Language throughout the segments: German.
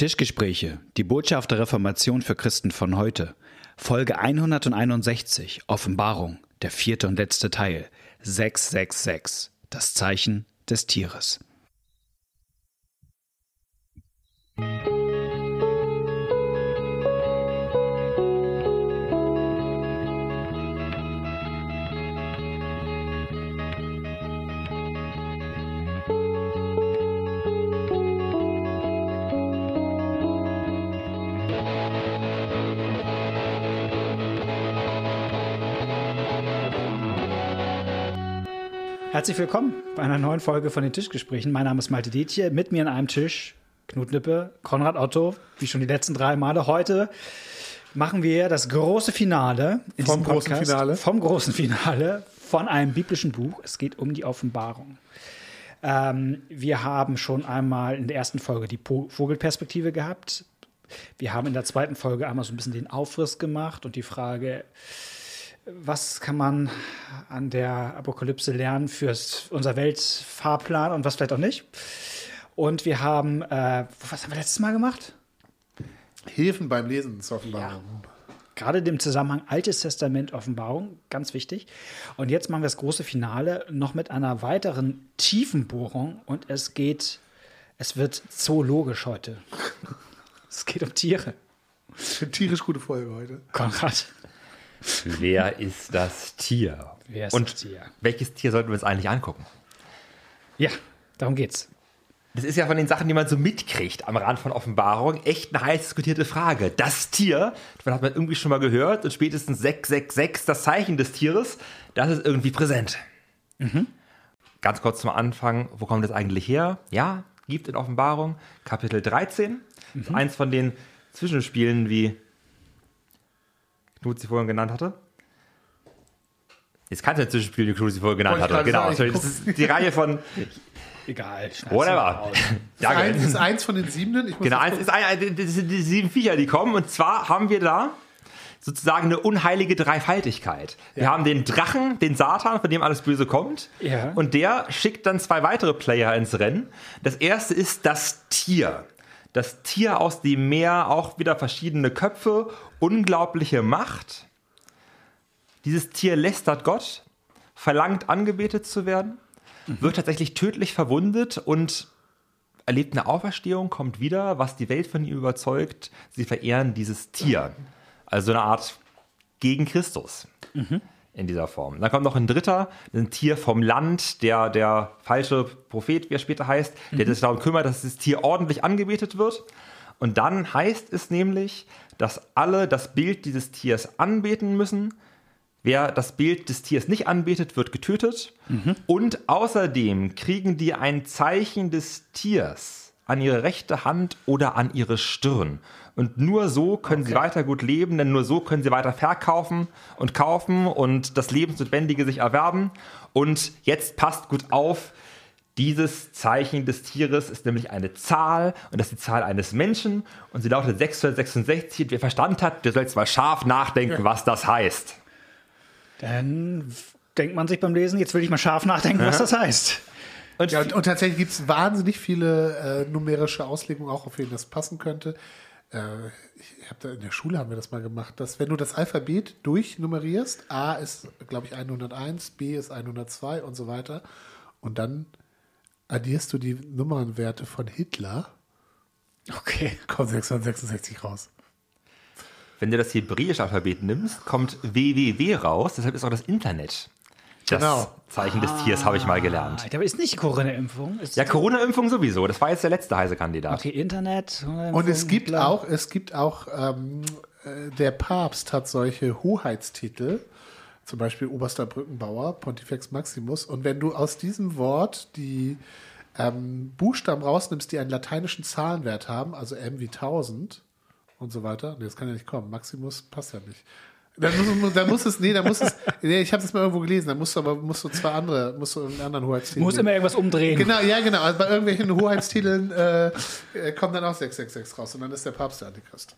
Tischgespräche, die Botschaft der Reformation für Christen von heute. Folge 161, Offenbarung, der vierte und letzte Teil, 666, das Zeichen des Tieres. Herzlich willkommen bei einer neuen Folge von den Tischgesprächen. Mein Name ist Malte Dietje. Mit mir an einem Tisch Knut Nippe, Konrad Otto, wie schon die letzten drei Male. Heute machen wir das große Finale vom großen Finale. Vom großen Finale von einem biblischen Buch. Es geht um die Offenbarung. Ähm, wir haben schon einmal in der ersten Folge die po Vogelperspektive gehabt. Wir haben in der zweiten Folge einmal so ein bisschen den Aufriss gemacht und die Frage, was kann man an der Apokalypse lernen für unser Weltfahrplan und was vielleicht auch nicht. Und wir haben, äh, was haben wir letztes Mal gemacht? Hilfen beim Lesen zur Offenbarung. Ja. Gerade dem Zusammenhang Altes Testament Offenbarung, ganz wichtig. Und jetzt machen wir das große Finale noch mit einer weiteren Tiefenbohrung und es geht, es wird zoologisch heute. es geht um Tiere. Eine tierisch gute Folge heute. Konrad. Wer ist das Tier? Wer ist Und das Tier? welches Tier sollten wir uns eigentlich angucken? Ja, darum geht's. Das ist ja von den Sachen, die man so mitkriegt am Rand von Offenbarung, echt eine heiß diskutierte Frage. Das Tier, davon hat man irgendwie schon mal gehört und spätestens 666, das Zeichen des Tieres, das ist irgendwie präsent. Mhm. Ganz kurz zum Anfang, wo kommt das eigentlich her? Ja, gibt in Offenbarung Kapitel 13, mhm. eins von den Zwischenspielen, wie Knut sie vorhin genannt hatte. Jetzt kannst du ein Zwischenspiel, wie Knut sie vorhin genannt hatte. Genau, sorry, das ist die Reihe von. Egal. Whatever. Ja, eins ist eins von den siebenen. genau, eins ist ein, das sind die sieben Viecher, die kommen. Und zwar haben wir da sozusagen eine unheilige Dreifaltigkeit. Wir ja. haben den Drachen, den Satan, von dem alles Böse kommt. Ja. Und der schickt dann zwei weitere Player ins Rennen. Das erste ist das Tier. Das Tier aus dem Meer, auch wieder verschiedene Köpfe, unglaubliche Macht. Dieses Tier lästert Gott, verlangt angebetet zu werden, mhm. wird tatsächlich tödlich verwundet und erlebt eine Auferstehung, kommt wieder, was die Welt von ihm überzeugt. Sie verehren dieses Tier. Also eine Art gegen Christus. Mhm in dieser Form. Dann kommt noch ein dritter, ein Tier vom Land, der der falsche Prophet, wie er später heißt, der mhm. sich darum kümmert, dass das Tier ordentlich angebetet wird. Und dann heißt es nämlich, dass alle das Bild dieses Tiers anbeten müssen. Wer das Bild des Tiers nicht anbetet, wird getötet. Mhm. Und außerdem kriegen die ein Zeichen des Tiers an ihre rechte Hand oder an ihre Stirn. Und nur so können okay. sie weiter gut leben, denn nur so können sie weiter verkaufen und kaufen und das Lebensnotwendige sich erwerben. Und jetzt passt gut auf, dieses Zeichen des Tieres ist nämlich eine Zahl und das ist die Zahl eines Menschen und sie lautet 666. Und wer Verstand hat, der soll jetzt mal scharf nachdenken, ja. was das heißt. Dann denkt man sich beim Lesen, jetzt will ich mal scharf nachdenken, was das heißt. Und, ja, und, und tatsächlich gibt es wahnsinnig viele äh, numerische Auslegungen, auch auf wen das passen könnte. Äh, ich habe da in der Schule haben wir das mal gemacht, dass wenn du das Alphabet durchnummerierst, A ist, glaube ich, 101, B ist 102 und so weiter, und dann addierst du die Nummernwerte von Hitler, okay. kommt 666 raus. Wenn du das hebräische Alphabet nimmst, kommt WWW raus, deshalb ist auch das Internet das genau. Zeichen des Tiers, habe ich mal gelernt. Aber ist nicht Corona-Impfung? Ja, Corona-Impfung sowieso. Das war jetzt der letzte heiße Kandidat. Okay, Internet. Und es gibt klar. auch, es gibt auch, ähm, äh, der Papst hat solche Hoheitstitel, zum Beispiel Oberster Brückenbauer, Pontifex Maximus. Und wenn du aus diesem Wort die ähm, Buchstaben rausnimmst, die einen lateinischen Zahlenwert haben, also M wie 1000 und so weiter, nee, das kann ja nicht kommen. Maximus passt ja nicht. Dann muss, dann muss es, nee, dann muss es, nee, ich habe das mal irgendwo gelesen, dann musst du aber musst du zwei andere, musst du einen anderen Hoheitstitel. Du musst immer irgendwas umdrehen. Genau, ja, genau. Also bei irgendwelchen Hoheitstiteln äh, äh kommt dann auch 666 raus und dann ist der Papst der Antichrist.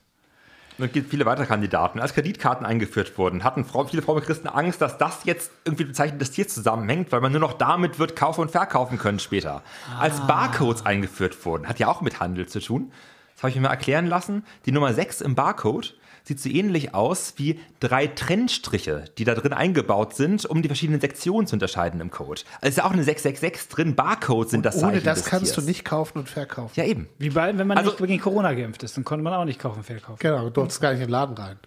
Und es gibt viele weitere Kandidaten. Als Kreditkarten eingeführt wurden, hatten viele fromme Christen Angst, dass das jetzt irgendwie bezeichnet das Tier zusammenhängt, weil man nur noch damit wird kaufen und verkaufen können später. Ah. Als Barcodes eingeführt wurden, hat ja auch mit Handel zu tun. Das Das habe ich mir mal erklären lassen. Die Nummer 6 im Barcode sieht so ähnlich aus wie drei Trennstriche, die da drin eingebaut sind, um die verschiedenen Sektionen zu unterscheiden im Code. Also ist ja auch eine 666 drin. Barcodes sind das Ohne Zeichen das des kannst Tiers. du nicht kaufen und verkaufen. Ja, eben. Wie bei, wenn man Also- nicht gegen Corona geimpft ist, dann konnte man auch nicht kaufen, verkaufen. Genau, du durftest gar nicht in den Laden rein.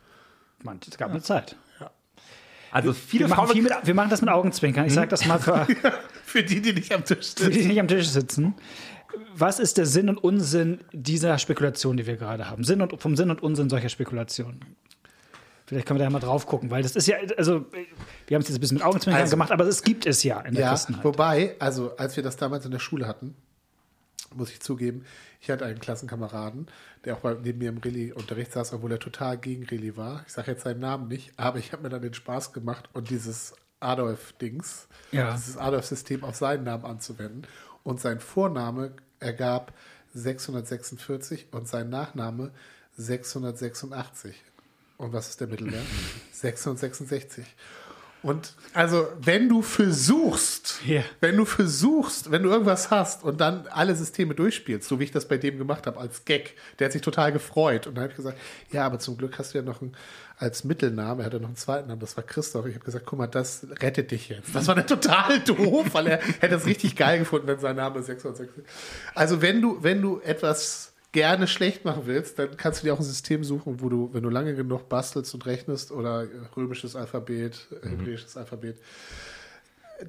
Man, es gab eine Zeit. Also viele Wir machen, Frauen viel mit, wir machen das mit Augenzwinkern. Ich sage das mal für, Für die, die nicht am Tisch für sitzen. die, die nicht am Tisch sitzen. Was ist der Sinn und Unsinn dieser Spekulation, die wir gerade haben? Sinn und, vom Sinn und Unsinn solcher Spekulationen. Vielleicht können wir da mal drauf gucken, weil das ist ja, also, wir haben es jetzt ein bisschen mit Augenzwinkern Also- gemacht, aber es gibt es ja in der Ja, Christenheit. wobei, also als wir das damals in der Schule hatten, muss ich zugeben, ich hatte einen Klassenkameraden, der auch neben mir im Rallye-Unterricht saß, obwohl er total gegen Rallye war. Ich sage jetzt seinen Namen nicht, aber ich habe mir dann den Spaß gemacht und dieses Adolf-Dings, Ja. dieses Adolf-System auf seinen Namen anzuwenden. Und sein Vorname ergab 646 und sein Nachname 686. Und was ist der Mittelwert? 666. Und also, wenn du versuchst, Ja. wenn du versuchst, wenn du irgendwas hast und dann alle Systeme durchspielst, so wie ich das bei dem gemacht habe, als Gag, der hat sich total gefreut. Und dann habe ich gesagt, ja, aber zum Glück hast du ja noch einen, als Mittelnamen, er hatte noch einen zweiten Namen, das war Christoph. Ich habe gesagt, guck mal, das rettet dich jetzt. Das war dann total doof, weil er hätte es richtig geil gefunden, wenn sein Name 666. Also, wenn du, wenn du etwas gerne schlecht machen willst, dann kannst du dir auch ein System suchen, wo du, wenn du lange genug bastelst und rechnest oder römisches Alphabet, äh, hebräisches Alphabet,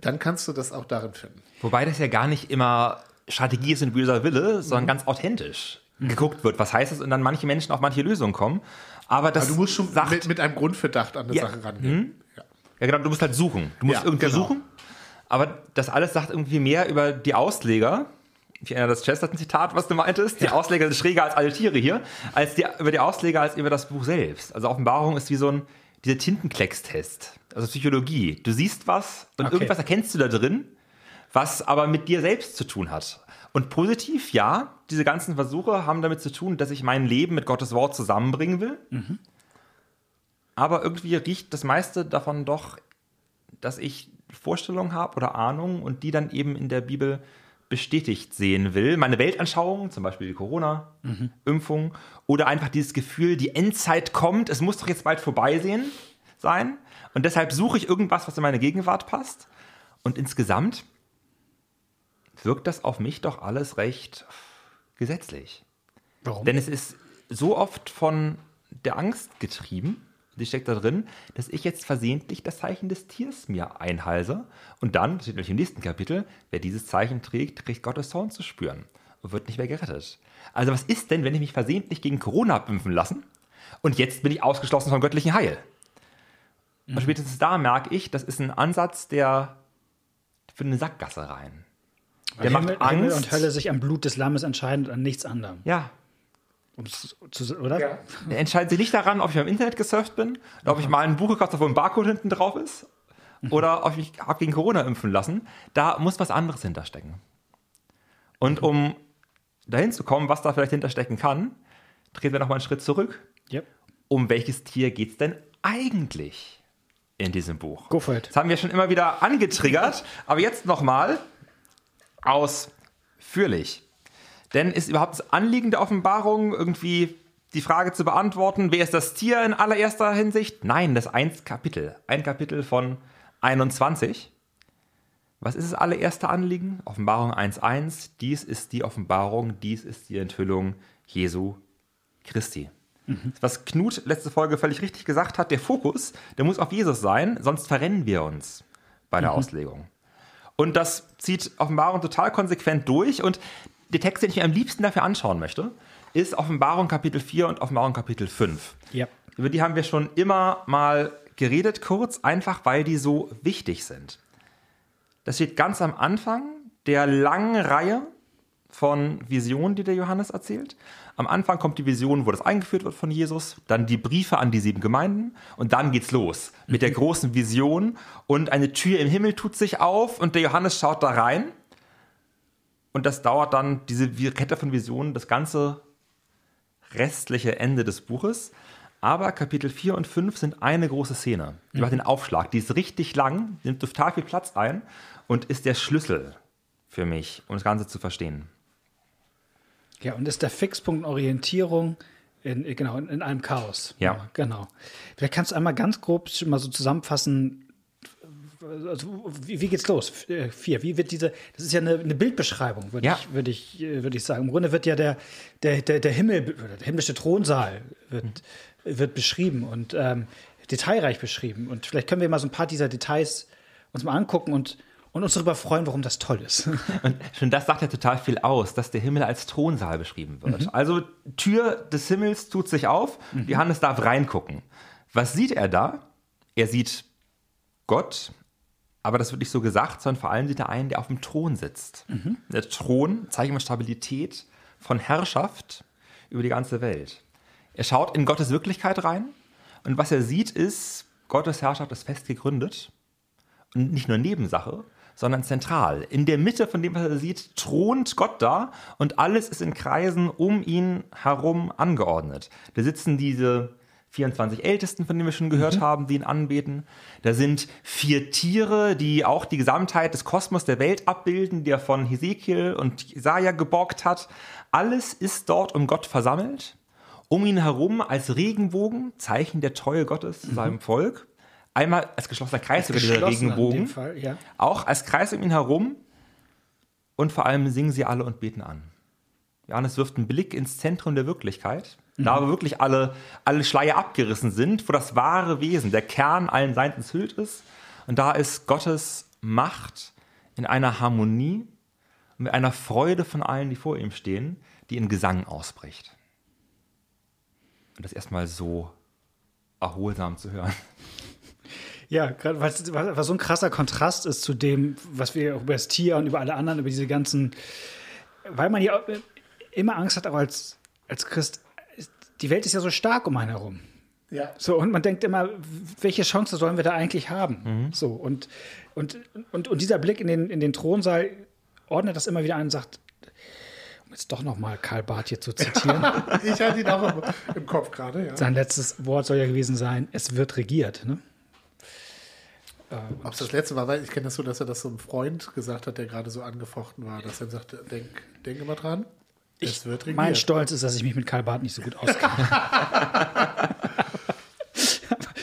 dann kannst du das auch darin finden. Wobei das ja gar nicht immer Strategie ist und böser Wille, sondern ganz authentisch geguckt wird. Was heißt es? Und dann manche Menschen auf manche Lösungen kommen. Aber das Aber du musst schon sagt, mit, mit einem Grundverdacht an eine Ja. Sache rangehen. Ja. ja genau, du musst halt suchen. Du musst Ja, irgendwie genau. suchen. Aber das alles sagt irgendwie mehr über die Ausleger. Ich erinnere das Chesterton-Zitat, was du meintest. Die Ausleger sind schräger als alle Tiere hier, als die, über die Ausleger als über das Buch selbst. Also Offenbarung ist wie so ein dieser Tintenklecks-Test. Also Psychologie. Du siehst was und Okay. irgendwas erkennst du da drin, was aber mit dir selbst zu tun hat. Und positiv, ja, diese ganzen Versuche haben damit zu tun, dass ich mein Leben mit Gottes Wort zusammenbringen will. Aber irgendwie riecht das meiste davon doch, dass ich Vorstellungen habe oder Ahnungen und die dann eben in der Bibel bestätigt sehen will. Meine Weltanschauung, zum Beispiel die Corona-Impfung, oder einfach dieses Gefühl, die Endzeit kommt, es muss doch jetzt bald vorbei sehen, sein. Und deshalb suche ich irgendwas, was in meine Gegenwart passt. Und insgesamt wirkt das auf mich doch alles recht gesetzlich. Warum? Denn es ist so oft von der Angst getrieben, die steckt da drin, dass ich jetzt versehentlich das Zeichen des Tiers mir einhalse. Und dann, das steht nämlich im nächsten Kapitel, wer dieses Zeichen trägt, kriegt Gottes Zorn zu spüren und wird nicht mehr gerettet. Also was ist denn, wenn ich mich versehentlich gegen Corona impfen lassen und jetzt bin ich ausgeschlossen vom göttlichen Heil? Und spätestens da merke ich, das ist ein Ansatz, der für eine Sackgasse rein. Der macht Himmel, Angst. Himmel und Hölle sich am Blut des Lammes entscheiden und an nichts anderem. Ja, Um's zu, oder? Ja. Er entscheidet sich nicht daran, ob ich beim Internet gesurft bin, oder ob ich mal ein Buch gekauft habe, wo ein Barcode hinten drauf ist, oder ob ich mich hab gegen Corona impfen lassen. Da muss was anderes hinterstecken. Und um dahin zu kommen, was da vielleicht hinterstecken kann, treten wir nochmal einen Schritt zurück. Yep. Um welches Tier geht es denn eigentlich in diesem Buch? Go for it. Das haben wir schon immer wieder angetriggert, aber jetzt nochmal ausführlich. Denn ist überhaupt das Anliegen der Offenbarung irgendwie die Frage zu beantworten, wer ist das Tier in allererster Hinsicht? Nein, das ist ein Kapitel. Ein Kapitel von 21. Was ist das allererste Anliegen? Offenbarung 1.1. Dies ist die Offenbarung, dies ist die Enthüllung Jesu Christi. Was Knut letzte Folge völlig richtig gesagt hat, der Fokus, der muss auf Jesus sein, sonst verrennen wir uns bei der Auslegung. Und das zieht Offenbarung total konsequent durch. Und der Text, den ich mir am liebsten dafür anschauen möchte, ist Offenbarung Kapitel 4 und Offenbarung Kapitel 5. Yep. Über die haben wir schon immer mal geredet, kurz, einfach weil die so wichtig sind. Das steht ganz am Anfang der langen Reihe von Visionen, die der Johannes erzählt. Am Anfang kommt die Vision, wo das eingeführt wird von Jesus, dann die Briefe an die sieben Gemeinden und dann geht's los mit der großen Vision und eine Tür im Himmel tut sich auf und der Johannes schaut da rein und das dauert dann, diese Kette von Visionen, das ganze restliche Ende des Buches. Aber Kapitel 4 und 5 sind eine große Szene. Die macht den Aufschlag. Die ist richtig lang, nimmt total viel Platz ein und ist der Schlüssel für mich, um das Ganze zu verstehen. Ja, und ist der Fixpunkt Orientierung in, genau, in, in einem Chaos. Ja. Genau. Vielleicht kannst du einmal ganz grob mal so zusammenfassen, also, wie, wie geht's los? Äh, Vier. Wie wird diese, das ist ja eine, eine Bildbeschreibung, würde Ja. ich, würde ich, äh, würde ich sagen. Im Grunde wird ja der, der, der, der Himmel, der himmlische Thronsaal wird, wird beschrieben und ähm, detailreich beschrieben. Und vielleicht können wir mal so ein paar dieser Details uns mal angucken und, und uns darüber freuen, warum das toll ist. Und schon das sagt ja total viel aus, dass der Himmel als Thronsaal beschrieben wird. Also Tür des Himmels tut sich auf, Johannes darf reingucken. Was sieht er da? Er sieht Gott, aber das wird nicht so gesagt, sondern vor allem sieht er einen, der auf dem Thron sitzt. Der Thron zeigt immer Stabilität von Herrschaft über die ganze Welt. Er schaut in Gottes Wirklichkeit rein und was er sieht ist, Gottes Herrschaft ist fest gegründet und nicht nur Nebensache, sondern zentral. In der Mitte von dem, was er sieht, thront Gott da und alles ist in Kreisen um ihn herum angeordnet. Da sitzen diese 24 Ältesten, von denen wir schon gehört haben, die ihn anbeten. Da sind vier Tiere, die auch die Gesamtheit des Kosmos der Welt abbilden, die er von Hesekiel und Jesaja geborgt hat. Alles ist dort um Gott versammelt. Um ihn herum als Regenbogen, Zeichen der Treue Gottes zu seinem Volk. Einmal als geschlossener Kreis über dieser Regenbogen. Fall, ja. Auch als Kreis um ihn herum. Und vor allem singen sie alle und beten an. Johannes wirft einen Blick ins Zentrum der Wirklichkeit. Da, wo wirklich alle, alle Schleier abgerissen sind, wo das wahre Wesen, der Kern allen Seins enthüllt ist. Und da ist Gottes Macht in einer Harmonie und mit einer Freude von allen, die vor ihm stehen, die in Gesang ausbricht. Und das erstmal so erholsam zu hören. Ja, gerade weil es weil so ein krasser Kontrast ist zu dem, was wir auch über das Tier und über alle anderen, über diese ganzen, weil man ja immer Angst hat, auch als, als Christ, die Welt ist ja so stark um einen herum. Ja. So, und man denkt immer, welche Chance sollen wir da eigentlich haben? So, und, und, und, und dieser Blick in den, in den Thronsaal ordnet das immer wieder ein und sagt, um jetzt doch nochmal Karl Barth hier zu zitieren, Ich hatte ihn auch im, im Kopf gerade, ja. sein letztes Wort soll ja gewesen sein, es wird regiert. Ne? Ob es das letzte war, weil ich kenne das so, dass er das so einem Freund gesagt hat, der gerade so angefochten war, dass er sagte, denk, denk immer dran, es wird regiert. Mein Stolz ist, dass ich mich mit Karl Barth nicht so gut auskenne.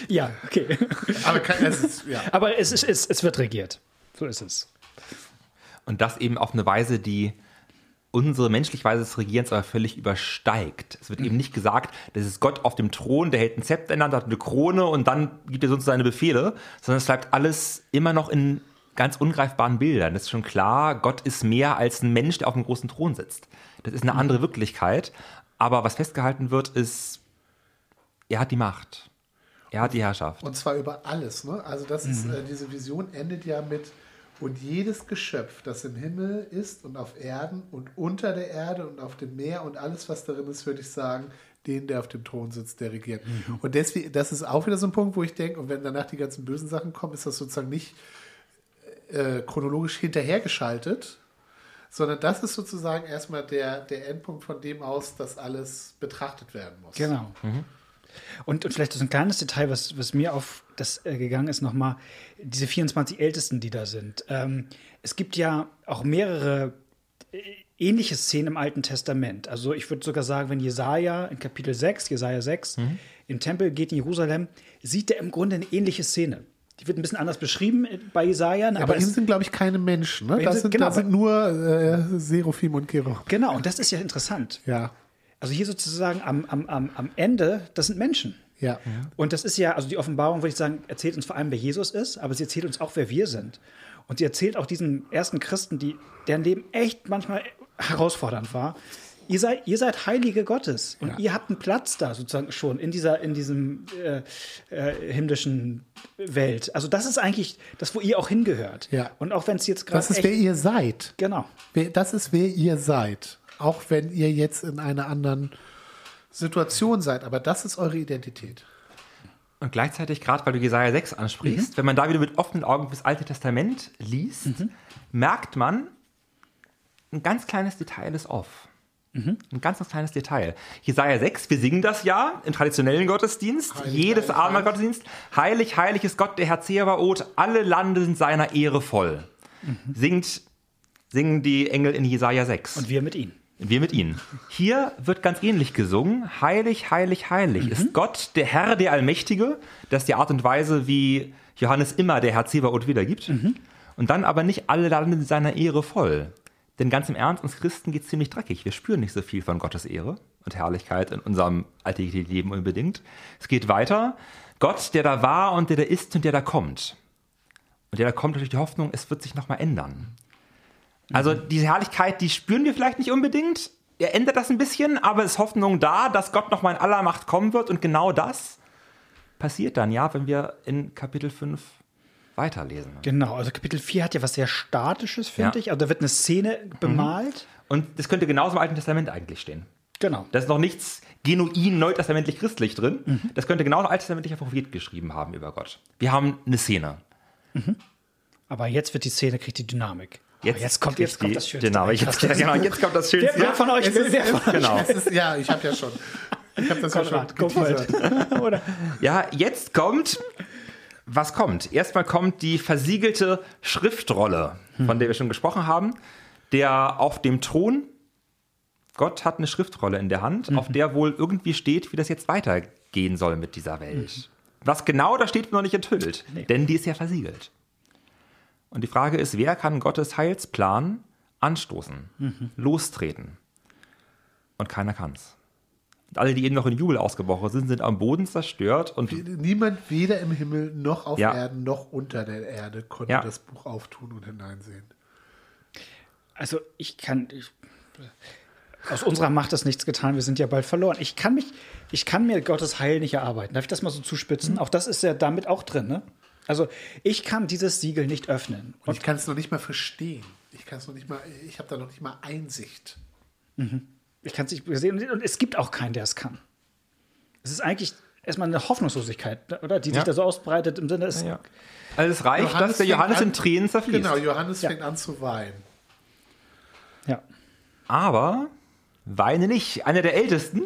ja, okay. Aber kein, es ist, ja. Aber es, ist, es, es wird regiert. So ist es. Und das eben auf eine Weise, die unsere menschliche Weise des Regierens aber völlig übersteigt. Es wird eben nicht gesagt, das ist Gott auf dem Thron, der hält ein Zepter in der Hand, hat eine Krone und dann gibt er sonst seine Befehle, sondern es bleibt alles immer noch in ganz ungreifbaren Bildern. Das ist schon klar, Gott ist mehr als ein Mensch, der auf einem großen Thron sitzt. Das ist eine andere Wirklichkeit. Aber was festgehalten wird, ist, er hat die Macht. Er hat die Herrschaft. Und zwar über alles. Ne? Also das ist, Mhm. äh, diese Vision endet ja mit und jedes Geschöpf, das im Himmel ist und auf Erden und unter der Erde und auf dem Meer und alles, was darin ist, würde ich sagen, den, der auf dem Thron sitzt, der regiert. Mhm. Und deswegen, das ist auch wieder so ein Punkt, wo ich denke, und wenn danach die ganzen bösen Sachen kommen, ist das sozusagen nicht äh, chronologisch hinterhergeschaltet, sondern das ist sozusagen erstmal der, der Endpunkt von dem aus, dass alles betrachtet werden muss. Genau. Und, und vielleicht so ein kleines Detail, was, was mir auf das äh, gegangen ist, nochmal, diese 24 Ältesten, die da sind. Ähm, es gibt ja auch mehrere äh, ähnliche Szenen im Alten Testament. Also ich würde sogar sagen, wenn Jesaja in Kapitel 6, Jesaja 6, im Tempel geht in Jerusalem, sieht er im Grunde eine ähnliche Szene. Die wird ein bisschen anders beschrieben äh, bei Jesaja, Aber aber ihm es, sind, glaube ich, keine Menschen. Ne? Das sind- sind, genau, das sind nur äh, Seraphim und Cherub. genau, und das ist ja interessant. Ja, Also hier sozusagen am, am, am, am Ende, das sind Menschen. ja. Und das ist ja, also die Offenbarung, würde ich sagen, erzählt uns vor allem, wer Jesus ist, aber sie erzählt uns auch, wer wir sind. Und sie erzählt auch diesen ersten Christen, die, deren Leben echt manchmal herausfordernd war. Ihr seid, ihr seid Heilige Gottes und ihr habt einen Platz da sozusagen schon in dieser, in diesem äh, äh, himmlischen Welt. Also das ist eigentlich das, wo ihr auch hingehört. Ja. Und auch wenn es jetzt gerade Das ist, echt, wer ihr seid. genau. Wer- Das ist, wer ihr seid. Auch wenn ihr jetzt in einer anderen Situation seid. Aber das ist eure Identität. Und gleichzeitig, gerade weil du Jesaja 6 ansprichst, wenn man da wieder mit offenen Augen das Alte Testament liest, merkt man, ein ganz kleines Detail ist off. Ein ganz, ganz kleines Detail. Jesaja 6, wir singen das ja im traditionellen Gottesdienst, Heilig, jedes heilig, Abendmahl heilig. Gottesdienst. Heilig, heilig ist Gott, der Herr Zebaoth, alle Lande sind seiner Ehre voll. Singt, singen die Engel in Jesaja 6. Und wir mit ihnen. Wir mit ihnen. Hier wird ganz ähnlich gesungen. Heilig, heilig, heilig ist Gott, der Herr, der Allmächtige. Das ist die Art und Weise, wie Johannes immer der Herr Zebaoth wiedergibt. Und dann aber nicht alle landen in seiner Ehre voll. Denn ganz im Ernst, uns Christen geht es ziemlich dreckig. Wir spüren nicht so viel von Gottes Ehre und Herrlichkeit in unserem alltäglichen Leben unbedingt. Es geht weiter. Gott, der da war und der da ist und der da kommt. Und der da kommt durch die Hoffnung, es wird sich nochmal ändern. Also diese Herrlichkeit, die spüren wir vielleicht nicht unbedingt. Er ändert das ein bisschen, aber es ist Hoffnung da, dass Gott nochmal in aller Macht kommen wird. Und genau das passiert dann, ja, wenn wir in Kapitel 5 weiterlesen. Genau, also Kapitel 4 hat ja was sehr Statisches, finde Ja. ich. Also da wird eine Szene bemalt. Und das könnte genauso im Alten Testament eigentlich stehen. Genau. Da ist noch nichts genuin neutestamentlich christlich drin. Das könnte genauso ein alttestamentlicher Prophet geschrieben haben über Gott. Wir haben eine Szene. Aber jetzt wird die Szene, kriegt die Dynamik. Aber jetzt kommt, jetzt kommt die das Schönste. Dynamik. Jetzt, genau, jetzt kommt das Schönste. Wer, von euch will, wer von euch Genau. Es ist, ja, ich habe ja schon. Ich habe das ja schon Konrad, for it. geteasert. Oder? Ja, jetzt kommt, was kommt? Erstmal kommt die versiegelte Schriftrolle, von der wir schon gesprochen haben, der auf dem Thron, Gott hat eine Schriftrolle in der Hand, auf der wohl irgendwie steht, wie das jetzt weitergehen soll mit dieser Welt. Was genau da steht, wird noch nicht enthüllt, denn die ist ja versiegelt. Und die Frage ist, wer kann Gottes Heilsplan anstoßen, lostreten? Und keiner kann's. Und alle, die eben noch in Jubel ausgebrochen sind, sind am Boden zerstört und Niemand weder im Himmel noch auf Ja. Erden noch unter der Erde konnte Ja. das Buch auftun und hineinsehen. Also ich kann. Ich, aus unserer Macht ist nichts getan, wir sind ja bald verloren. Ich kann mich, ich kann mir Gottes Heil nicht erarbeiten. Darf ich das mal so zuspitzen? Auch das ist ja damit auch drin, ne? Also ich kann dieses Siegel nicht öffnen. Und ich kann es noch nicht mal verstehen. Ich kann es noch nicht mal, ich habe da noch nicht mal Einsicht. Ich kann es nicht sehen. Und es gibt auch keinen, der es kann. Es ist eigentlich erstmal eine Hoffnungslosigkeit, oder? Die sich Ja. da so ausbreitet im Sinne, es, Ja. Also es reicht, Johannes dass der Johannes an- in Tränen zerfließt. Genau, Johannes Ja. fängt an zu weinen. ja. Aber weine nicht. Einer der Ältesten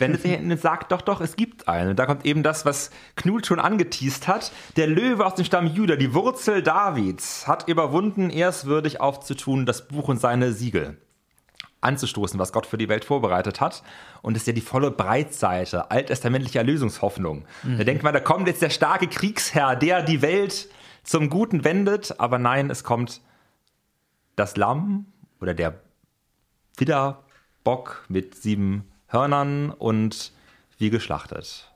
wendet sich hin und sagt, doch, doch, es gibt eine. Da kommt eben das, was Knut schon angeteased hat. Der Löwe aus dem Stamm Juda, die Wurzel Davids, hat überwunden, ehrenswürdig aufzutun, das Buch und seine Siegel anzustoßen, was Gott für die Welt vorbereitet hat. Und ist ja die volle Breitseite alttestamentlicher Erlösungshoffnung. Da denkt man, da kommt jetzt der starke Kriegsherr, der die Welt zum Guten wendet. Aber nein, es kommt das Lamm oder der Widderbock mit sieben Hörnern und wie geschlachtet.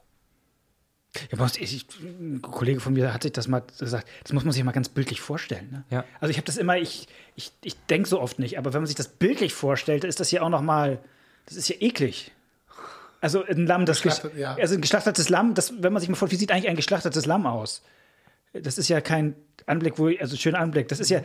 Ja, ich, ich, ein Kollege von mir hat sich das mal gesagt, das muss man sich mal ganz bildlich vorstellen. Ne? Ja. Also ich habe das immer, ich, ich, ich denke so oft nicht, aber wenn man sich das bildlich vorstellt, ist das ja auch noch mal, das ist ja eklig. Also ein Lamm, das ja. also ein geschlachtetes Lamm, das, wenn man sich mal vorstellt, wie sieht eigentlich ein geschlachtetes Lamm aus? Das ist ja kein Anblick, wo, also schöner Anblick. Das ist ja,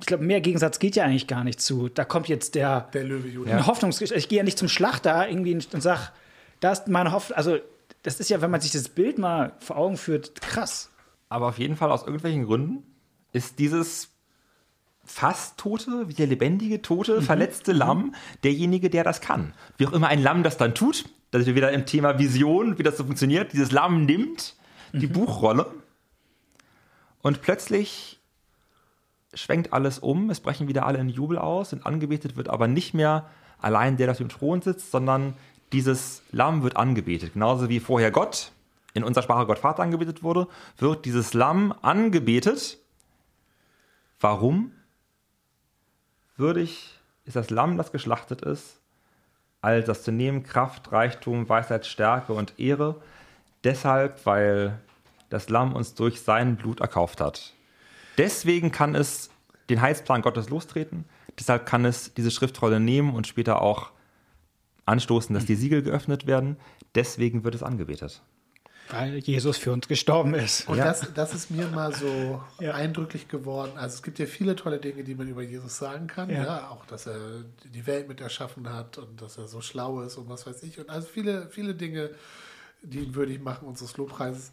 ich glaube, mehr Gegensatz geht ja eigentlich gar nicht zu. Da kommt jetzt der, Der Löwe Judah. eine Hoffnungsgeschichte. Ich gehe ja nicht zum Schlachter irgendwie und sag, da ist meine Hoffnung. Also, das ist ja, wenn man sich das Bild mal vor Augen führt, krass. Aber auf jeden Fall aus irgendwelchen Gründen ist dieses fast tote, wie der lebendige, tote, verletzte Lamm derjenige, der das kann. Wie auch immer ein Lamm das dann tut, da sind wir wieder im Thema Vision, wie das so funktioniert. Dieses Lamm nimmt die Buchrolle und plötzlich schwenkt alles um, es brechen wieder alle in Jubel aus und angebetet wird aber nicht mehr allein der, der auf dem Thron sitzt, sondern dieses Lamm wird angebetet. Genauso wie vorher Gott, in unserer Sprache Gott Vater angebetet wurde, wird dieses Lamm angebetet. Warum? Würdig ist das Lamm, das geschlachtet ist, all das zu nehmen, Kraft, Reichtum, Weisheit, Stärke und Ehre. Deshalb, weil das Lamm uns durch sein Blut erkauft hat. Deswegen kann es den Heilsplan Gottes lostreten. Deshalb kann es diese Schriftrolle nehmen und später auch anstoßen, dass die Siegel geöffnet werden. Deswegen wird es angebetet. Weil Jesus für uns gestorben ist. Und Ja. das, das ist mir mal so Ja. eindrücklich geworden. Also es gibt ja viele tolle Dinge, die man über Jesus sagen kann. Ja. Ja. auch, dass er die Welt mit erschaffen hat und dass er so schlau ist und was weiß ich. Und also viele, viele Dinge, die ihn würdig machen unseres Lobpreises.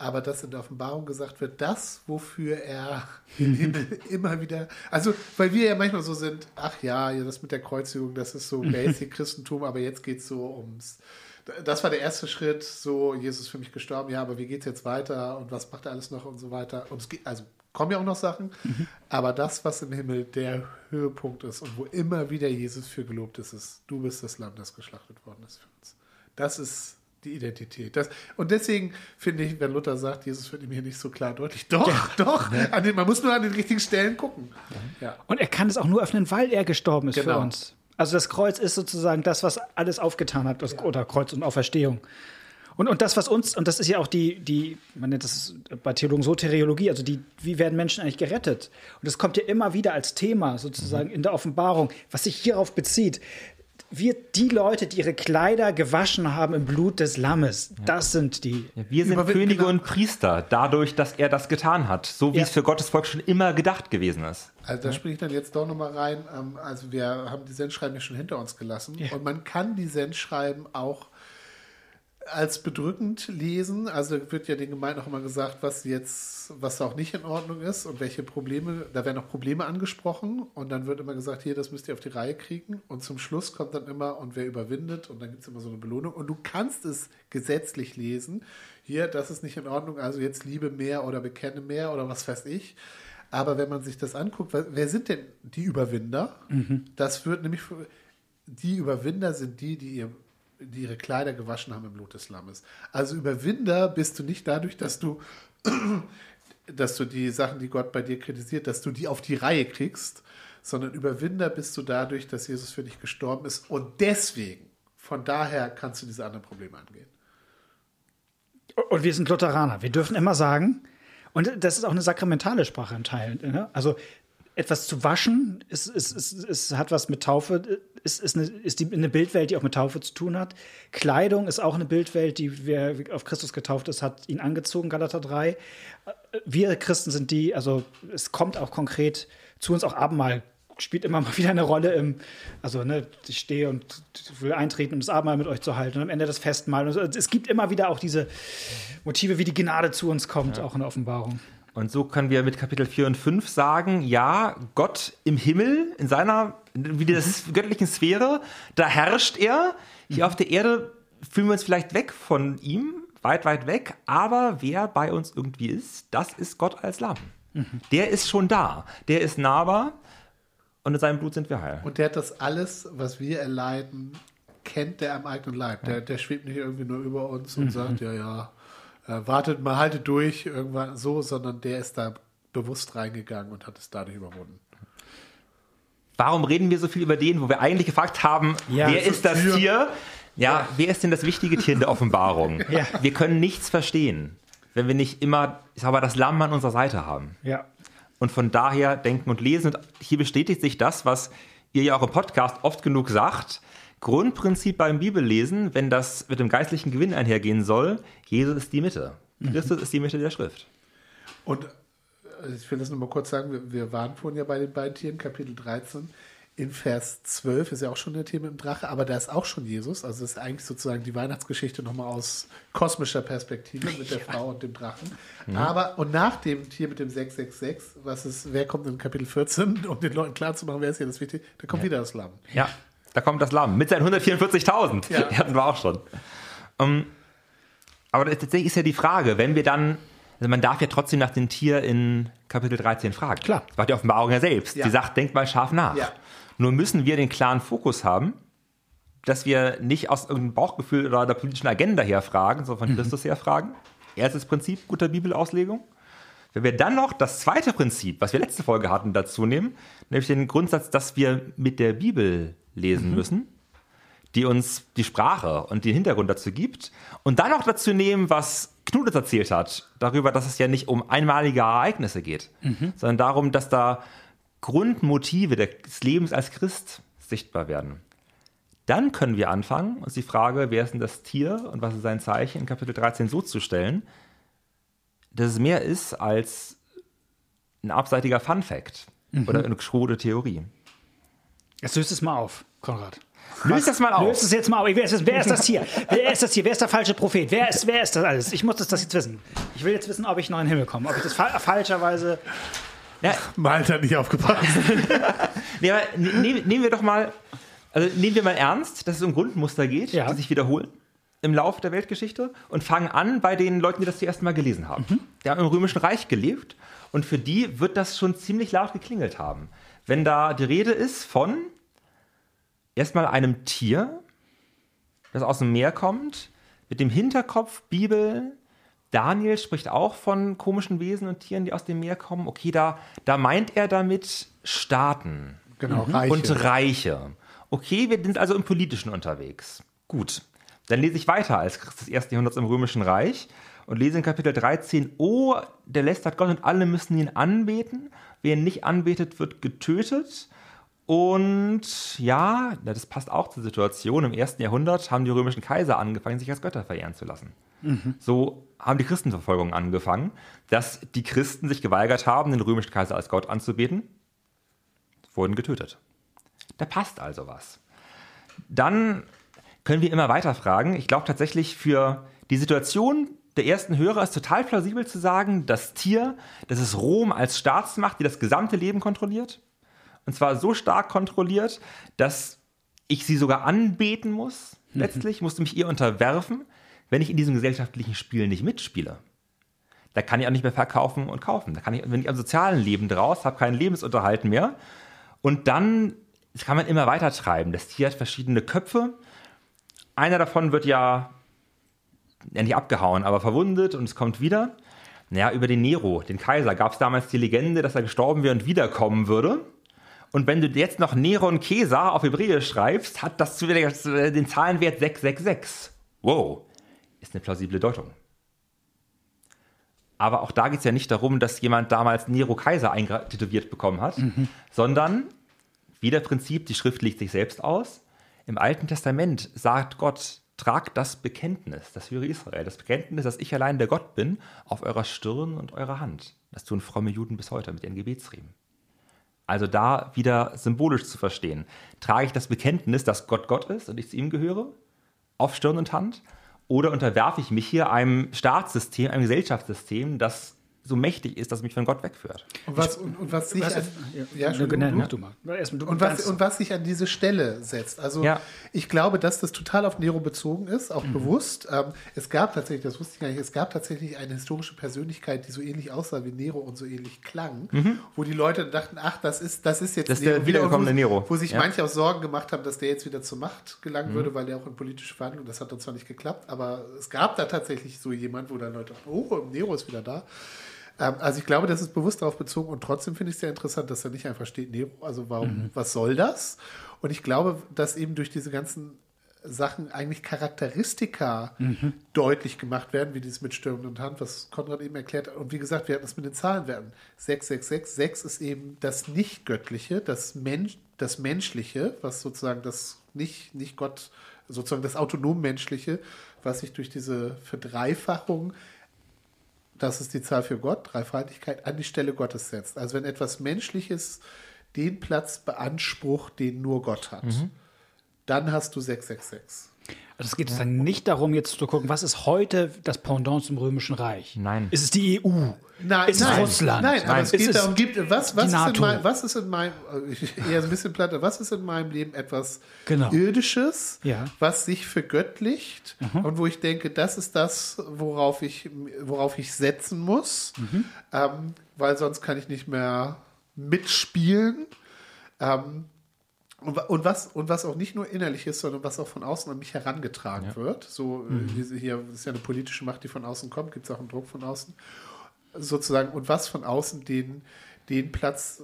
Aber dass in der Offenbarung gesagt wird, das, wofür er immer wieder, also weil wir ja manchmal so sind, ach ja, ja, das mit der Kreuzigung, das ist so Basic Christentum, aber jetzt geht es so ums, das war der erste Schritt, so Jesus ist für mich gestorben, ja, aber wie geht es jetzt weiter und was macht er alles noch und so weiter. Und es geht, also kommen ja auch noch Sachen. Aber das, was im Himmel der Höhepunkt ist und wo immer wieder Jesus für gelobt ist, ist, du bist das Lamm, das geschlachtet worden ist für uns. Das ist die Identität. Das, und deswegen finde ich, wenn Luther sagt, Jesus wird ihm hier nicht so klar deutlich. Doch, doch. An den, man muss nur an den richtigen Stellen gucken. Ja. Und er kann es auch nur öffnen, weil er gestorben ist für Genau. uns. Also das Kreuz ist sozusagen das, was alles aufgetan hat, das, oder Kreuz und Auferstehung. Und, und das, was uns, und das ist ja auch die, die, man nennt das bei Theologen Soteriologie, also die, wie werden Menschen eigentlich gerettet? Und das kommt ja immer wieder als Thema sozusagen in der Offenbarung, was sich hierauf bezieht. Wir, die Leute, die ihre Kleider gewaschen haben im Blut des Lammes, das sind die. Wir sind Überwinden, Könige genau. und Priester, dadurch, dass er das getan hat. So wie Ja. es für Gottes Volk schon immer gedacht gewesen ist. Also da springe ich dann jetzt doch nochmal rein. Ähm, Also wir haben die Sendschreiben ja schon hinter uns gelassen. Ja. Und man kann die Sendschreiben auch als bedrückend lesen. Also wird ja den Gemeinden auch immer gesagt, was jetzt, was auch nicht in Ordnung ist und welche Probleme, da werden auch Probleme angesprochen und dann wird immer gesagt, hier, das müsst ihr auf die Reihe kriegen. Und zum Schluss kommt dann immer, und wer überwindet, und dann gibt es immer so eine Belohnung. Und du kannst es gesetzlich lesen. Hier, das ist nicht in Ordnung, also jetzt liebe mehr oder bekenne mehr oder was weiß ich. Aber wenn man sich das anguckt, wer wer sind denn die Überwinder? Das wird nämlich, die Überwinder sind die, die, ihr, die ihre Kleider gewaschen haben im Blut des Lammes. Also Überwinder bist du nicht dadurch, dass du, dass du die Sachen, die Gott bei dir kritisiert, dass du die auf die Reihe kriegst, sondern Überwinder bist du dadurch, dass Jesus für dich gestorben ist und deswegen, von daher kannst du diese anderen Probleme angehen. Und wir sind Lutheraner. Wir dürfen immer sagen, und das ist auch eine sakramentale Sprache im Teil. Ne? Also etwas zu waschen ist, ist, ist, ist, hat was mit Taufe, ist, ist, eine, ist die, eine Bildwelt, die auch mit Taufe zu tun hat. Kleidung ist auch eine Bildwelt, die wer auf Christus getauft ist, hat ihn angezogen, Galater 3. Wir Christen sind die, also es kommt auch konkret zu uns auch Abendmahl spielt immer mal wieder eine Rolle im, also ne, ich stehe und will eintreten, um das Abendmahl mit euch zu halten und am Ende das Festmahl. So. Es gibt immer wieder auch diese Motive, wie die Gnade zu uns kommt, auch in der Offenbarung. Und so können wir mit Kapitel 4 und 5 sagen, ja, Gott im Himmel, in seiner, wie der göttlichen Sphäre, da herrscht er. Hier auf der Erde fühlen wir uns vielleicht weg von ihm, weit, weit weg, aber wer bei uns irgendwie ist, das ist Gott als Lamm. Der ist schon da, der ist nahbar und in seinem Blut sind wir heil. Und der hat das alles, was wir erleiden, kennt der am eigenen Leib. Der, der schwebt nicht irgendwie nur über uns und sagt, ja, ja, äh, wartet mal, haltet durch, irgendwann so, sondern der ist da bewusst reingegangen und hat es dadurch überwunden. Warum reden wir so viel über den, wo wir eigentlich gefragt haben, Ja, wer ist das Tier. Tier? Ja, wer ist denn das wichtige Tier in der Offenbarung? Ja. Wir können nichts verstehen, wenn wir nicht immer, ich sag mal, das Lamm an unserer Seite haben. Ja. Und von daher denken und lesen. Und hier bestätigt sich das, was ihr ja auch im Podcast oft genug sagt. Grundprinzip beim Bibellesen, wenn das mit dem geistlichen Gewinn einhergehen soll, Jesus ist die Mitte. Christus ist die Mitte der Schrift. Und äh, ich will das nur mal kurz sagen, wir, wir waren vorhin ja bei den beiden Tieren, Kapitel 13. In Vers 12 ist ja auch schon der Thema im Drache, aber da ist auch schon Jesus. Also das ist eigentlich sozusagen die Weihnachtsgeschichte nochmal aus kosmischer Perspektive mit der Frau und dem Drachen. Aber, und nach dem Tier mit dem 666, was ist, wer kommt in Kapitel 14, um den Leuten klarzumachen, wer ist hier das Wichtige, da kommt wieder das Lamm. Ja, da kommt das Lamm mit seinen 144.000. Ja. Hatten wir auch schon. Ähm, aber tatsächlich ist ja die Frage, wenn wir dann, also man darf ja trotzdem nach dem Tier in Kapitel 13 fragen. Klar. Das macht die Offenbarung ja selbst. Ja. Die sagt, denkt mal scharf nach. Ja. Nur müssen wir den klaren Fokus haben, dass wir nicht aus irgendeinem Bauchgefühl oder der politischen Agenda her fragen, sondern von Christus her fragen. Erstes Prinzip guter Bibelauslegung. Wenn wir dann noch das zweite Prinzip, was wir letzte Folge hatten, dazu nehmen, nämlich den Grundsatz, dass wir mit der Bibel lesen müssen, die uns die Sprache und den Hintergrund dazu gibt, und dann noch dazu nehmen, was uns erzählt hat, darüber, dass es ja nicht um einmalige Ereignisse geht, sondern darum, dass da Grundmotive des Lebens als Christ sichtbar werden. Dann können wir anfangen, uns die Frage, wer ist denn das Tier und was ist sein Zeichen, in Kapitel 13 so zu stellen, dass es mehr ist als ein abseitiger Fun-Fact oder eine krude Theorie. Jetzt löst es mal auf, Konrad. Löst das mal Löst auf. es jetzt mal auf. Wer ist das, wer ist das hier? Wer ist das hier? Wer ist der falsche Prophet? Wer ist, wer ist das alles? Ich muss das, das jetzt wissen. Ich will jetzt wissen, ob ich noch in den Himmel komme. Ob ich das fa falscherweise. Ja, hat nicht aufgepasst. nee, aber ne- nehm, nehmen wir doch mal, also nehmen wir mal ernst, dass es um Grundmuster geht, Ja. die sich wiederholen. im Laufe der Weltgeschichte und fangen an bei den Leuten, die das zum ersten Mal gelesen haben. Die haben im Römischen Reich gelebt und für die wird das schon ziemlich laut geklingelt haben. Wenn da die Rede ist von erstmal einem Tier, das aus dem Meer kommt, mit dem Hinterkopf Bibel. Daniel spricht auch von komischen Wesen und Tieren, die aus dem Meer kommen. Okay, da, da meint er damit Staaten Genau, Reiche. und Reiche. Okay, wir sind also im Politischen unterwegs. Gut. Dann lese ich weiter als Christ des ersten Jahrhunderts im Römischen Reich und lese in Kapitel 13, oh, der lästert Gott und alle müssen ihn anbeten. Wer ihn nicht anbetet, wird getötet. Und ja, das passt auch zur Situation. Im ersten Jahrhundert haben die römischen Kaiser angefangen, sich als Götter verehren zu lassen. So haben die Christenverfolgungen angefangen, dass die Christen sich geweigert haben, den römischen Kaiser als Gott anzubeten, wurden getötet. Da passt also was. Dann können wir immer weiter fragen. Ich glaube tatsächlich für die Situation der ersten Hörer ist total plausibel zu sagen, das Tier, das ist Rom als Staatsmacht, die das gesamte Leben kontrolliert. Und zwar so stark kontrolliert, dass ich sie sogar anbeten muss. Letztlich musste mich ihr unterwerfen, wenn ich in diesem gesellschaftlichen Spiel nicht mitspiele. Da kann ich auch nicht mehr verkaufen und kaufen. Da kann ich, wenn ich am sozialen Leben draus, habe keinen Lebensunterhalt mehr. Und dann kann man immer weiter treiben. Das Tier hat verschiedene Köpfe. Einer davon wird ja, ja nicht abgehauen, aber verwundet und es kommt wieder. Naja, über den Nero, den Kaiser, gab es damals die Legende, dass er gestorben wäre und wiederkommen würde. Und wenn du jetzt noch Neron Caesar auf Hebräisch schreibst, hat das den Zahlenwert 666. Wow, ist eine plausible Deutung. Aber auch da geht es ja nicht darum, dass jemand damals Nero Kaiser eintätowiert bekommen hat, sondern wieder Prinzip, die Schrift legt sich selbst aus. Im Alten Testament sagt Gott, tragt das Bekenntnis, das höre Israel, das Bekenntnis, dass ich allein der Gott bin, auf eurer Stirn und eurer Hand. Das tun fromme Juden bis heute mit ihren Gebetsriemen. Also da wieder symbolisch zu verstehen. Trage ich das Bekenntnis, dass Gott Gott ist und ich zu ihm gehöre, auf Stirn und Hand? Oder unterwerfe ich mich hier einem Staatssystem, einem Gesellschaftssystem, das so mächtig ist, dass es mich von Gott wegführt? Und was, und, und was sich Was- an, ja, ja, Entschuldigung, nein, du? mach du mal. Erstmal du Und was, kannst- und was sich an diese Stelle setzt. Also Ja. ich glaube, dass das total auf Nero bezogen ist, auch bewusst. Ähm, es gab tatsächlich, das wusste ich gar nicht, es gab tatsächlich eine historische Persönlichkeit, die so ähnlich aussah wie Nero und so ähnlich klang, wo die Leute dachten, ach, das ist, das ist jetzt Das ist der wiedergekommene Nero. Wo sich Ja. manche auch Sorgen gemacht haben, dass der jetzt wieder zur Macht gelangen würde, weil der auch in politische Verhandlungen, das hat dann zwar nicht geklappt, aber es gab da tatsächlich so jemand, wo dann Leute, oh, Nero ist wieder da. Ähm, Also ich glaube, das ist bewusst darauf bezogen und trotzdem finde ich es sehr interessant, dass da nicht einfach steht Nero. Also warum, was soll das? Und ich glaube, dass eben durch diese ganzen Sachen eigentlich Charakteristika deutlich gemacht werden, wie dieses mit Stirn und Hand, was Konrad eben erklärt hat. Und wie gesagt, wir hatten das mit den Zahlenwerten. 666, 6 ist eben das Nicht-Göttliche, das, Mensch, das Menschliche, was sozusagen das nicht, nicht Gott, sozusagen das autonom-Menschliche, was sich durch diese Verdreifachung das ist die Zahl für Gott, Dreifaltigkeit, an die Stelle Gottes setzt. Also wenn etwas Menschliches den Platz beansprucht, den nur Gott hat, dann hast du 666. Also es geht sozusagen nicht darum, jetzt zu gucken, was ist heute das Pendant zum Römischen Reich? Nein. Ist es die EU? Nein, ist es nein, Russland? Nein, aber Nein. es geht es darum, gibt, was, was, ist in NATO? mein, was ist in meinem, äh, eher so ein bisschen platter, was ist in meinem Leben etwas Genau. Irdisches, Ja. was sich vergöttlicht und wo ich denke, das ist das, worauf ich, worauf ich setzen muss, Mhm. ähm, weil sonst kann ich nicht mehr mitspielen. Ähm, und, wa- und, was, und was auch nicht nur innerlich ist, sondern was auch von außen an mich herangetragen wird. So, äh, Mhm. hier das ist ja eine politische Macht, die von außen kommt, gibt es auch einen Druck von außen. Sozusagen, und was von außen den, den Platz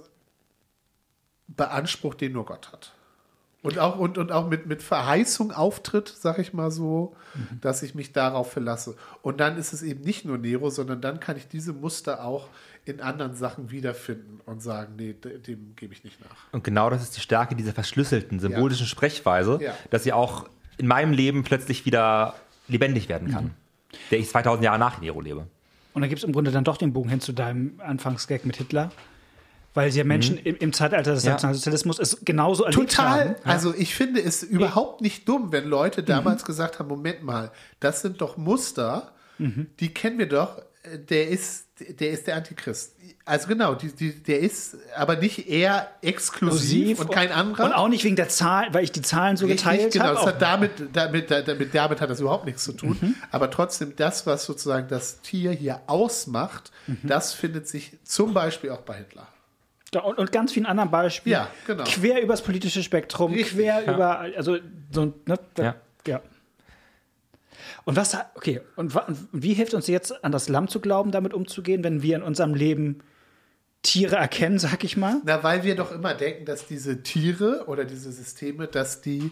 beansprucht, den nur Gott hat. Und auch, und, und auch mit, mit Verheißung auftritt, sag ich mal so, dass ich mich darauf verlasse. Und dann ist es eben nicht nur Nero, sondern dann kann ich diese Muster auch in anderen Sachen wiederfinden und sagen, nee, de- dem gebe ich nicht nach. Und genau das ist die Stärke dieser verschlüsselten, symbolischen Sprechweise, Ja. dass sie auch in meinem Leben plötzlich wieder lebendig werden kann. Der ich 2000 Jahre nach Nero lebe. Und dann gibt es im Grunde dann doch den Bogen hin zu deinem Anfangsgag mit Hitler. Weil sie ja Menschen im, im Zeitalter des Ja. Nationalsozialismus es genauso erlebt Total. haben. Also ich finde es überhaupt nicht dumm, wenn Leute damals gesagt haben, Moment mal, das sind doch Muster, die kennen wir doch. Der ist, der ist der Antichrist. Also genau, die, die, der ist aber nicht er exklusiv und kein anderer. Und auch nicht wegen der Zahl, weil ich die Zahlen so Richtig, geteilt genau, habe. das auch- hat damit, damit, damit, damit hat das überhaupt nichts zu tun. Mhm. Aber trotzdem, das, was sozusagen das Tier hier ausmacht, Mhm. das findet sich zum Beispiel auch bei Hitler. Ja, Und, und ganz vielen anderen Beispielen. Ja, genau. Quer übers politische Spektrum, Richtig, quer über, also so, ne, da- Ja. ja. Und was, okay, und, und wie hilft uns jetzt an das Lamm zu glauben, damit umzugehen, wenn wir in unserem Leben Tiere erkennen, sag ich mal? Na, weil wir doch immer denken, dass diese Tiere oder diese Systeme, dass die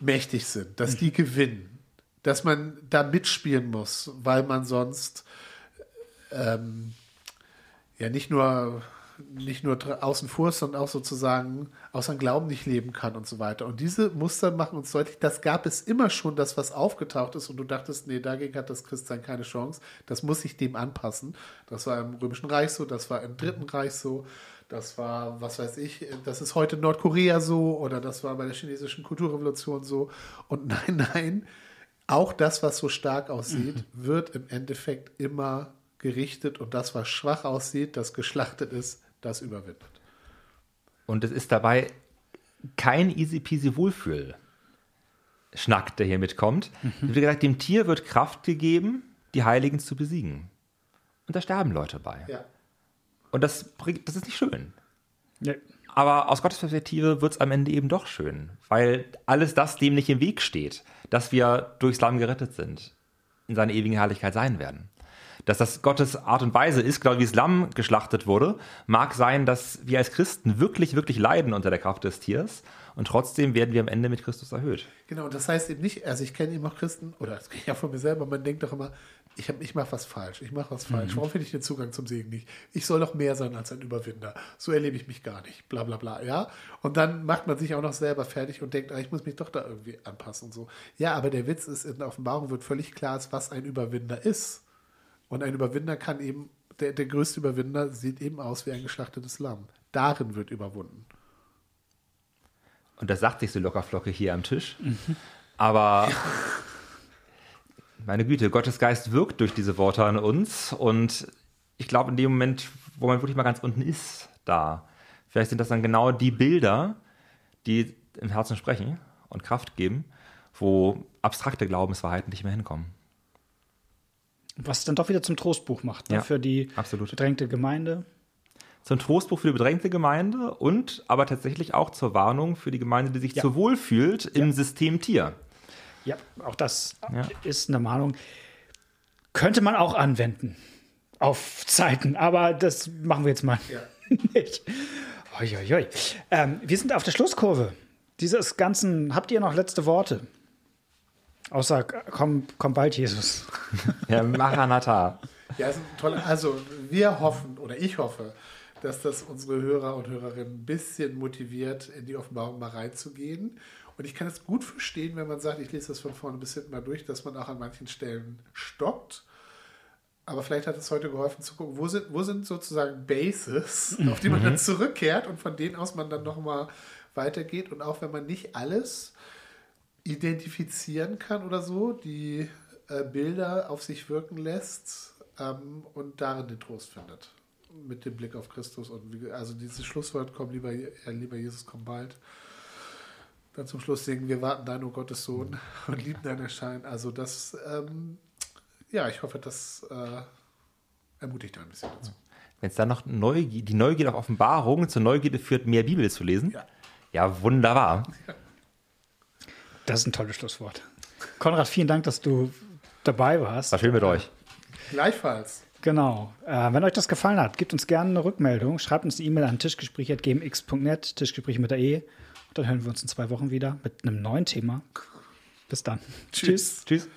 mächtig sind, dass die gewinnen, dass man da mitspielen muss, weil man sonst ähm, ja nicht nur nicht nur außen vor ist, sondern auch sozusagen außer dem Glauben nicht leben kann und so weiter. Und diese Muster machen uns deutlich, das gab es immer schon, das was aufgetaucht ist und du dachtest, nee, dagegen hat das Christsein keine Chance. Das muss sich dem anpassen. Das war im Römischen Reich so, das war im Dritten Reich so, das war, was weiß ich, das ist heute in Nordkorea so oder das war bei der chinesischen Kulturrevolution so. Und nein, nein, auch das, was so stark aussieht, wird im Endeffekt immer gerichtet und das, was schwach aussieht, das geschlachtet ist, das überwindet. Und es ist dabei kein easy peasy Wohlfühl. Schnack, der hier mitkommt. Wie gesagt, dem Tier wird Kraft gegeben, die Heiligen zu besiegen. Und da sterben Leute bei. Ja. Und das, bringt, das ist nicht schön. Nee. Aber aus Gottes Perspektive wird es am Ende eben doch schön, weil alles das dem nicht im Weg steht, dass wir durchs Lamm gerettet sind, in seiner ewigen Herrlichkeit sein werden. Dass das Gottes Art und Weise ist, genau wie das Lamm geschlachtet wurde, mag sein, dass wir als Christen wirklich, wirklich leiden unter der Kraft des Tiers und trotzdem werden wir am Ende mit Christus erhöht. Genau, das heißt eben nicht, also ich kenne eben auch Christen, oder das kenne ich ja von mir selber, man denkt doch immer, ich, hab- ich mache was falsch, ich mache was falsch. Warum finde ich den Zugang zum Segen nicht? Ich soll doch mehr sein als ein Überwinder. So erlebe ich mich gar nicht, bla bla bla, ja? Und dann macht man sich auch noch selber fertig und denkt, ah, ich muss mich doch da irgendwie anpassen und so. Ja, aber der Witz ist, in der Offenbarung wird völlig klar, was ein Überwinder ist. Und ein Überwinder kann eben, der, der größte Überwinder sieht eben aus wie ein geschlachtetes Lamm. Darin wird überwunden. Und das sagt sich so lockerflocke hier am Tisch. Aber meine Güte, Gottes Geist wirkt durch diese Worte an uns. Und ich glaube, in dem Moment, wo man wirklich mal ganz unten ist, da, vielleicht sind das dann genau die Bilder, die im Herzen sprechen und Kraft geben, wo abstrakte Glaubenswahrheiten nicht mehr hinkommen. Was dann doch wieder zum Trostbuch macht, ne? Ja, für die absolut. bedrängte Gemeinde. Zum Trostbuch für die bedrängte Gemeinde und aber tatsächlich auch zur Warnung für die Gemeinde, die sich Ja. zu wohl fühlt im System Tier. Ja, auch das Ja. ist eine Mahnung. Könnte man auch anwenden auf Zeiten, aber das machen wir jetzt mal nicht. Oi, oi, oi. Ähm, wir sind auf der Schlusskurve dieses Ganzen. Habt ihr noch letzte Worte? Außer komm, komm bald, Jesus. Ja, Maranatha. Ja, ist ein toller. Also, wir hoffen oder ich hoffe, dass das unsere Hörer und Hörerinnen ein bisschen motiviert, in die Offenbarung mal reinzugehen. Und ich kann es gut verstehen, wenn man sagt, ich lese das von vorne bis hinten mal durch, dass man auch an manchen Stellen stoppt. Aber vielleicht hat es heute geholfen zu gucken, wo sind, wo sind sozusagen Bases, auf die man dann zurückkehrt und von denen aus man dann nochmal weitergeht. Und auch wenn man nicht alles identifizieren kann oder so, die äh, Bilder auf sich wirken lässt ähm, und darin den Trost findet. Mit dem Blick auf Christus. Und wie, also dieses Schlusswort, komm lieber, äh, lieber Jesus, komm bald. Dann zum Schluss singen wir warten dein, o Gottes Sohn und lieben dein Erscheinen. Also das, ähm, ja, ich hoffe, das äh, ermutigt ein bisschen dazu. Wenn es dann noch Neugier, die Neugierde auf Offenbarung zur Neugierde führt, mehr Bibel zu lesen. Ja. Ja, wunderbar. Das ist ein tolles Schlusswort. Konrad, vielen Dank, dass du dabei warst. War schön mit euch. Gleichfalls. Genau. Äh, wenn euch das gefallen hat, gebt uns gerne eine Rückmeldung. Schreibt uns eine E-Mail an tischgespräch.gmx.net, Tischgespräche mit der E. Und dann hören wir uns in zwei Wochen wieder mit einem neuen Thema. Bis dann. Tschüss. Tschüss.